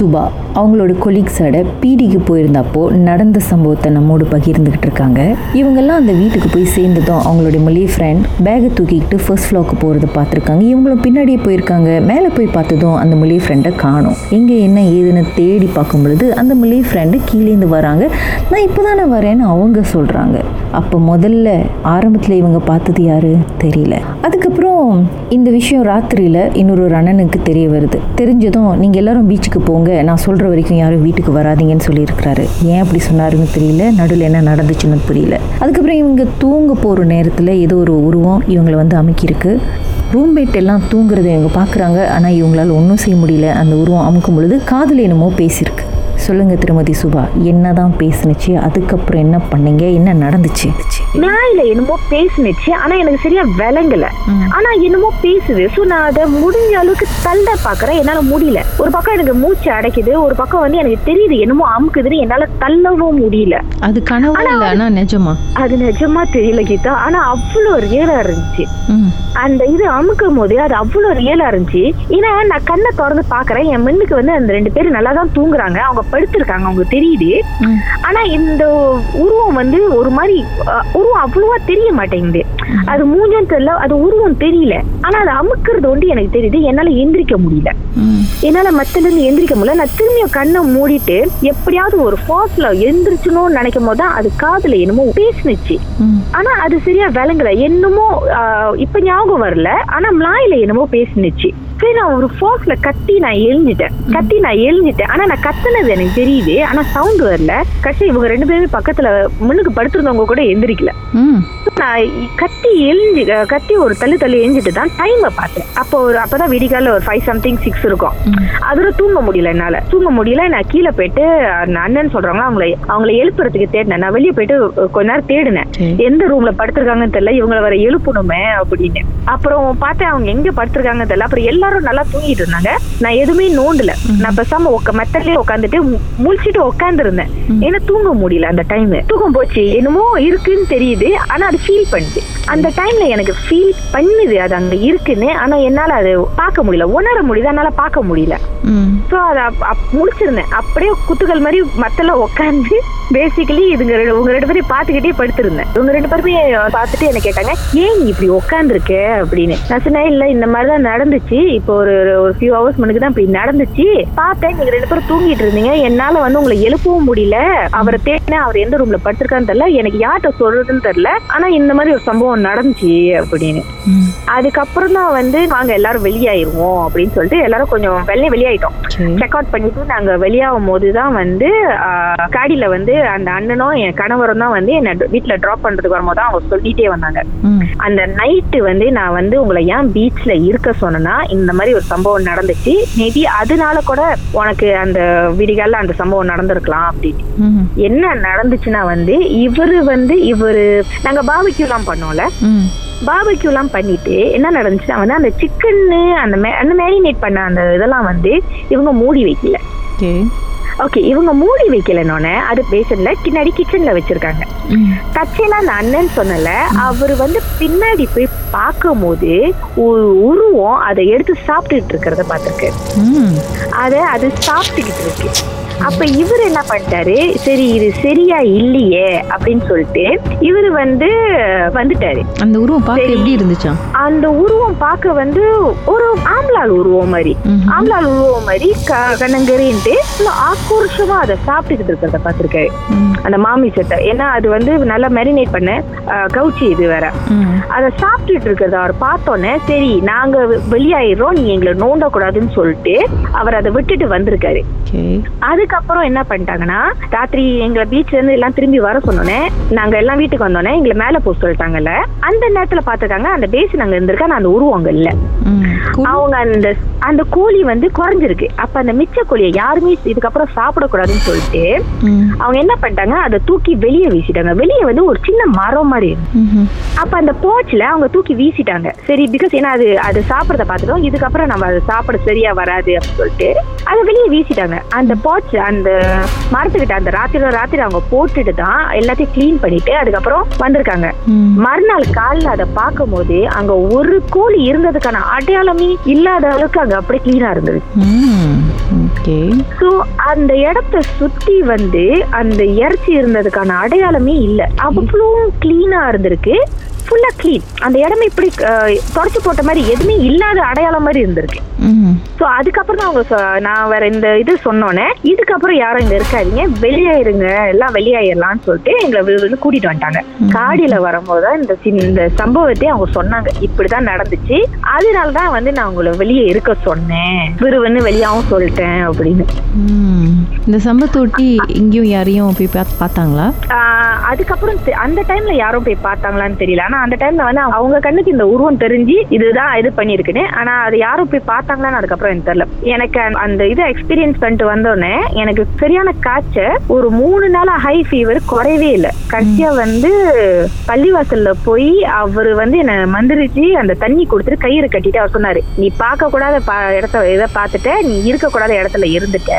சுபா அவங்களோட கொலீக்ஸோட பீடிக்கு போயிருந்தப்போ நடந்த சம்பவத்தை நம்மோடு பகிர்ந்துக்கிட்டு இருக்காங்க. இவங்கெல்லாம் அந்த வீட்டுக்கு போய் சேர்ந்ததும் அவங்களுடைய மொழி ஃப்ரெண்ட் பேகை தூக்கிக்கிட்டு ஃபர்ஸ்ட் ஃப்ளோக்கு போகிறத பார்த்துருக்காங்க. இவங்களும் பின்னாடியே போயிருக்காங்க. மேலே போய் பார்த்ததும் அந்த மொழி ஃப்ரெண்டை காணும். எங்கே என்ன ஏதுன்னு தேடி பார்க்கும் பொழுது அந்த மொழி ஃப்ரெண்டு கீழேந்து வராங்க. நான் இப்போ தானே வரேன்னு அவங்க சொல்கிறாங்க அப்போ முதல்ல ஆரம்பத்தில் இவங்க பார்த்தது யாரு? தெரியல. அதுக்கப்புறம் இந்த விஷயம் ராத்திரியில் இன்னொரு ஒரு அண்ணனுக்கு தெரிய வருது. தெரிஞ்சதும் நீங்கள் எல்லாரும் பீச்சுக்கு போங்க. நான் சொல்கிற வரைக்கும் யாரும் வீட்டுக்கு வராதீங்கன்னு சொல்லியிருக்கிறாரு. ஏன் அப்படி சொன்னாருன்னு தெரியல. நடுவில் என்ன நடந்துச்சுன்னு புரியல. அதுக்கப்புறம் இவங்க தூங்க போகிற நேரத்தில் ஏதோ ஒரு உருவம் இவங்களை வந்து அமுக்கியிருக்கு. ரூம்மேட் எல்லாம் தூங்குறதை இவங்க பார்க்குறாங்க ஆனால் இவங்களால் ஒன்றும் செய்ய முடியல. அந்த உருவம் அமுக்கும் பொழுது காதில் என்னமோ பேசியிருக்கு. சொல்லுங்கள் திருமதி சுபா. என்ன தான் பேசுனுச்சு? அதுக்கப்புறம் என்ன பண்ணீங்க? என்ன நடந்துச்சு? நாயில என்னமோ பேசுனுச்சு. ஆனா எனக்கு சரியா விளங்கல. ஆனா என்னமோ பேசுது. சோ நான் அதை முடிஞ்ச அளவுக்கு தள்ள பாக்குறேன். என்னால முடியல. ஒரு பக்கம் எனக்கு மூச்சு அடைக்குது. ஒரு பக்கம் வந்து எனக்கு தெரியுது என்னமோ அமுக்குதுன்னு என்னால தள்ளவும் முடியல. அது கனவு இல்லை? ஆனால் நிஜமா? அது நிஜமா தெரியல கீதா. ஆனா அவ்வளவு ரியலா இருந்துச்சு. அந்த இது அமுக்கும் போது அது அவ்வளவு ரியலா இருந்துச்சு. ஏன்னா நான் கண்ணை திறந்து பாக்குறேன். என் முன்னுக்கு வந்து அந்த ரெண்டு பேரும் நல்லா தான் தூங்குறாங்க. அவங்க படுத்திருக்காங்க அவங்க தெரியுது. ஆனா இந்த உருவம் வந்து ஒரு மாதிரி உருவம் அவ்வளவா தெரிய மாட்டேங்குது. அது மூஞ்சம் தெரியல அது உருவம் தெரியல. ஆனா அது அமுக்குறது வந்து எனக்கு தெரியுது என்னால எந்திரிக்க முடியல. என்னால மத்தில இருந்து எந்திரிக்க முடியல. நான் திரும்பியும் கண்ணை மூடிட்டு எப்படியாவது ஒரு ஃபாஸ்ட்ல எந்திரிச்சணும்னு நினைக்கும் போது தான் அது காதுல என்னமோ பேசுனுச்சு. ஆனா அது சரியா விளங்கல. என்னமோ இப்ப ஞாபகம் வரல. ஆனா மலாயில என்னமோ பேசினுச்சு. சரி நான் ஒரு ஃபோர்ஸ்ல கத்தி நான் எழுந்துட்டேன் கத்தி நான் எழுஞ்சிட்டேன். ஆனா நான் கத்துனது எனக்கு தெரியுது. ஆனா சவுண்ட் வரல. கட்சி இவங்க ரெண்டு பேருமே பக்கத்துல முன்னுக்கு படுத்திருந்தவங்க கூட எந்திரிக்கல. நான் கத்தி எழுஞ்சி கத்தி ஒரு தள்ளு தள்ளி எழுஞ்சிட்டு தான் டைமை பார்த்தேன். அப்போ ஒரு அப்பதான் விடிகால ஒரு ஃபைவ் சம்திங் சிக்ஸ் இருக்கும். அதோட தூங்க முடியல என்னால. தூங்க முடியல நான் கீழே போயிட்டு அண்ணன் சொல்றாங்க அவங்கள அவங்கள எழுப்புறதுக்கு தேடினேன். நான் வெளியே போயிட்டு கொஞ்ச நேரம் தேடினேன். எந்த ரூம்ல படுத்திருக்காங்கன்னு தெரியல இவங்கள வர எழுப்பணுமே அப்படின்னு. அப்புறம் பார்த்தேன் அவங்க எங்க படுத்திருக்காங்கன்னு தெரியல. அப்புறம் எல்லாரும் நல்லா தூங்கிட்டு இருந்தாங்க. நான் எதுவுமே நோண்டல. நான் பேசாம மெத்தட்லயே உட்காந்துட்டு முழிச்சிட்டு உட்கார்ந்து இருந்தேன் ஏன்னா தூங்க முடியல அந்த டைம் தூக்கம் போச்சு. என்னமோ இருக்குன்னு தெரியுது. ஆனா அது ஃபீல் பண்ணுது. அந்த டைம்ல எனக்கு ஃபீல் பண்ணுது. அது அங்க இருக்குன்னு. ஆனா என்னால அது பார்க்க முடியல. உணர முடியுது. என்னால பார்க்க முடியல. ஸோ அதை முடிச்சிருந்தேன். அப்படியே குத்துக்கள் மாதிரி மத்தல உட்காந்து பேசிக்கலி இதுங்க ரெண்டு- உங்க ரெண்டு பேரையும் பார்த்துக்கிட்டே படுத்திருந்தேன். இவங்க ரெண்டு பேருமே பார்த்துட்டு என்ன கேட்டாங்க ஏன் நீ இப்படி உட்காந்துருக்க அப்படின்னு. நான் சொன்னேன் இல்ல இந்த மாதிரி தான் நடந்துச்சு. இப்போ ஒரு ஒரு ஃபியூ ஹவர்ஸ் முன்னுக்கு தான் இப்படி நடந்துச்சு. பார்த்தேன் நீங்க ரெண்டு பேரும் தூங்கிட்டு இருந்தீங்க. என்னால வந்து உங்களை எழுப்பவும் முடியல. அவரை தேடினேன் அவர் எந்த ரூம்ல படுத்திருக்கான்னு தெரியல. எனக்கு யார்கிட்ட சொல்றதுன்னு தெரியல. ஆனா இந்த மாதிரி ஒரு சம்பவம் நடந்துச்சு அப்படின்னு. அதுக்கப்புறம் தான் வந்து நாங்க எல்லாரும் வெளியாயிருவோம் அப்படின்னு சொல்லிட்டு எல்லாரும் கொஞ்சம் வெளியே வெளியாயிட்டோம். செக் அவுட் பண்ணிட்டு நாங்க வெளியாகும் போது தான் வந்து காடியில வந்து அந்த அண்ணனும் என் கணவரும் தான் வந்து என்ன வீட்டுல டிராப் பண்றதுக்கு வரும்போது தான் அவங்க சொல்லிட்டே வந்தாங்க. அந்த நைட்டு வந்து நான் வந்து உங்களை ஏன் பீச்ல இருக்க சொன்னேன்னா இந்த மாதிரி ஒரு சம்பவம் நடந்துச்சு. மேபி அதனால கூட உனக்கு அந்த விடிகால அந்த சம்பவம் நடந்திருக்கலாம் அப்படின்னு. என்ன நடந்துச்சுன்னா வந்து இவரு வந்து இவரு நாங்க பாபிக்யூலாம் பண்ணோம்ல. பாபிக்யூலாம் பண்ணிட்டு என்ன நடந்துச்சுன்னா வந்து அந்த சிக்கன்னு அந்த அந்த மேரினேட் பண்ண அந்த இதெல்லாம் வந்து இவங்க மூடி வைக்கல. ஓகே. ஓகே இவங்க மூடி வைக்கலனோடனே அது பேசன்ல பின்னாடி கிச்சன்ல வச்சிருக்காங்க. ம். தச்சையெல்லாம் அந்த அண்ணன் சொன்னல அவர் வந்து பின்னாடி போய் பார்க்கும் போது ஒரு உருவம் அதை எடுத்து சாப்பிட்டுட்டு இருக்கிறத பார்த்திருக்காரு ம். அதை அது சாப்பிட்டுக்கிட்டு இருக்கு. அப்ப இவர் என்ன பண்ணிட்டாரு? சரி இது சரியா இல்லையே அப்படின்னு சொல்லிட்டு இவர் வந்து வந்துட்டாரு. அந்த உருவம் பார்க்க எப்படி இருந்துச்சா அந்த உருவம் பார்க்க வந்து ஒரு ஆம்பளால் உருவம் மாதிரி. ஆம்பளால் உருவம் மாதிரி க- கண்ணங்கரின்ட்டு இவ்வளவு ஆக்ரோஷமா அதை சாப்பிட்டுக்கிட்டு இருக்கிறத பார்த்திருக்காரு. அந்த மாமிசத்தை ஏன்னா அது வந்து நல்லா மேரினேட் பண்ண கவுச்சி இது வேற. அதை சாப்பிட்டுட்டு இருக்கிறத அவர் பார்த்தோன்னே சரி நாங்க வெளியாயிடுறோம் நீங்க எங்களை நோண்டக்கூடாதுன்னு சொல்லிட்டு அவர் அதை விட்டுட்டு வந்திருக்காரு. ஓகே. அதுக்கப்புறம் என்ன பண்ணிட்டாங்கன்னா ராத்திரி எங்களை பீச்ல இருந்து எல்லாம் திரும்பி வர சொன்னோன்னே நாங்க எல்லாம் வீட்டுக்கு வந்தோடனே எங்களை மேல போக சொல்லிட்டாங்கல்ல அந்த நேரத்துல பாத்துருக்காங்க அந்த பேஸ் நாங்க இருந்திருக்கா ஆனா அந்த உருவம் அங்க இல்ல. அவங்க அந்த அந்த கோழி வந்து குறைஞ்சிருக்கு. அப்ப அந்த மிச்ச கோழியை யாருமே இதுக்கப்புறம் சாப்பிடக்கூடாதுன்னு சொல்லிட்டு அவங்க என்ன பண்ணிட்டாங்க அதை தூக்கி வெளியே வீசிட்டாங்க. வெளியே வந்து ஒரு சின்ன மரம் மாதிரி. அப்ப அந்த போர்ச்ல அவங்க தூக்கி வீசிட்டாங்க. சரி பிகாஸ் ஏன்னா அது அது சாப்பிடறத பார்த்துட்டோம். இதுக்கப்புறம் நம்ம அதை சாப்பிட சரியா வராது அப்படின்னு சொல்லிட்டு அதை வெளியே வீசிட்டாங்க. அந்த போர்ச் அந்த மரத்துக்கிட்ட அந்த ராத்திரி ராத்திரி அவங்க போட்டுட்டு தான் எல்லாத்தையும் க்ளீன் பண்ணிட்டு அதுக்கப்புறம் வந்திருக்காங்க. மறுநாள் காலைல அதை பார்க்கும்போது அங்க ஒரு கோழி இருந்ததுக்கான அடையாளமே இல்லாத அளவுக்கு அங்க அப்படியே கிளீனா இருந்தது. சோ அந்த இடத்த சுத்தி வந்து அந்த இறைச்சி இருந்ததுக்கான அடையாளமே இல்ல. அவ்வளோ கிளீனா இருந்திருக்கு. ஃபுல்லா க்ளீன் அந்த இடமே இப்படி தொடச்சு போட்ட மாதிரி எதுவுமே இல்லாத அடையாளம் மாதிரி இருந்திருக்கு. ஸோ அதுக்கப்புறம் தான் அவங்க சொ- நான் வேற இந்த இது சொன்னோன்னே இதுக்கப்புறம் யாரும் இங்க இருக்காதீங்க. வெளியாயிருங்க எல்லாம் வெளியாயிரலாம்னு சொல்லிட்டு எங்களை வந்து கூட்டிட்டு வந்துட்டாங்க. காடியில வரும்போது இந்த இந்த சம்பவத்தை அவங்க சொன்னாங்க. இப்படிதான் நடந்துச்சு. அதனால தான் வந்து நான் உங்களை வெளியே இருக்க சொன்னேன். விறுவன்னு வெளியாவும் சொல்லிட்டேன் அப்படின்னு. இந்த சம்பவத்தை ஒட்டி எங்கேயும் யாரையும் போய் பார்த்து பார்த்தாங்களா? அதுக்கப்புறம் அந்த டைம்ல யாரும் போய் பார்த்தாங்களான்னு தெரியல. ஆனா அந்த டைம்ல வந்து அவங்க கண்ணுக்கு இந்த உருவம் தெரிஞ்சு இதுதான் இது பண்ணிருக்குன்னு ஆனா அது யாரும் போய் பார்த்தாங்களான்னு அதுக்கப்புறம் எனக்கு தெரியல. எனக்கு அந்த- அந்த இதை எக்ஸ்பீரியன்ஸ் பண்ணிட்டு வந்தோடனே எனக்கு சரியான காய்ச்சல். ஒரு மூணு நாளா ஹை ஃபீவர் குறையவே இல்லை. கடைசியா வந்து பள்ளிவாசல்ல போய் அவர் வந்து என்ன மந்திரிச்சு அந்த தண்ணி கொடுத்துட்டு கயிறு கட்டிட்டு அவர் சொன்னாரு நீ பார்க்க கூடாத இடத்த இதை பார்த்துட்ட நீ இருக்க கூடாத இடத்துல இருந்துட்ட.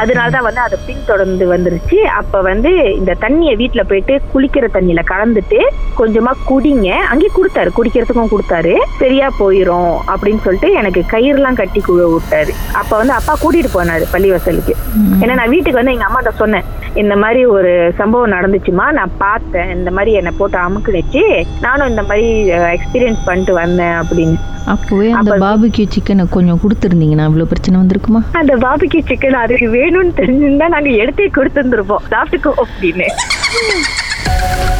அதனாலதான் வந்து அது பின்தொடர்ந்து வந்துருச்சு. அப்ப வந்து இந்த தண்ணியை வீட்டுல போயிட்டு குளிக்கிற தண்ணியில கலந்துட்டு கொஞ்சமா குடிங்க. அங்கேயே கொடுத்தாரு குடிக்கிறதுக்கும் கொடுத்தாரு. சரியா போயிரும் அப்படின்னு சொல்லிட்டு எனக்கு கயிறுலாம் கட்டி விட்டாரு. அப்ப வந்து அப்பா கூட்டிட்டு போனாரு பள்ளிவாசலுக்கு. ஏன்னா நான் வீட்டுக்கு வந்து எங்க அம்மாட்ட சொன்னேன் இந்த மாதிரி ஒரு சம்பவம் நடந்துச்சுமா? நான் பார்த்தேன் இந்த மாதிரி என்னை போட்டு அமுக்குனுச்சு நானும் இந்த மாதிரி எக்ஸ்பீரியன்ஸ் பண்ணிட்டு வந்தேன் அப்படின்னு. அப்போவே அந்த பாபிக்யூ சிக்கனை கொஞ்சம் கொடுத்துருந்தீங்கன்னா இவ்வளோ பிரச்சனை வந்திருக்குமா? அந்த பாபிக்கு சிக்கன் அதுக்கு வேணும்னு தெரிஞ்சிருந்தா நாங்க எடுத்தே கொடுத்துருந்துருப்போம். சாப்பிட்டுக்கோ அப்படின்னு.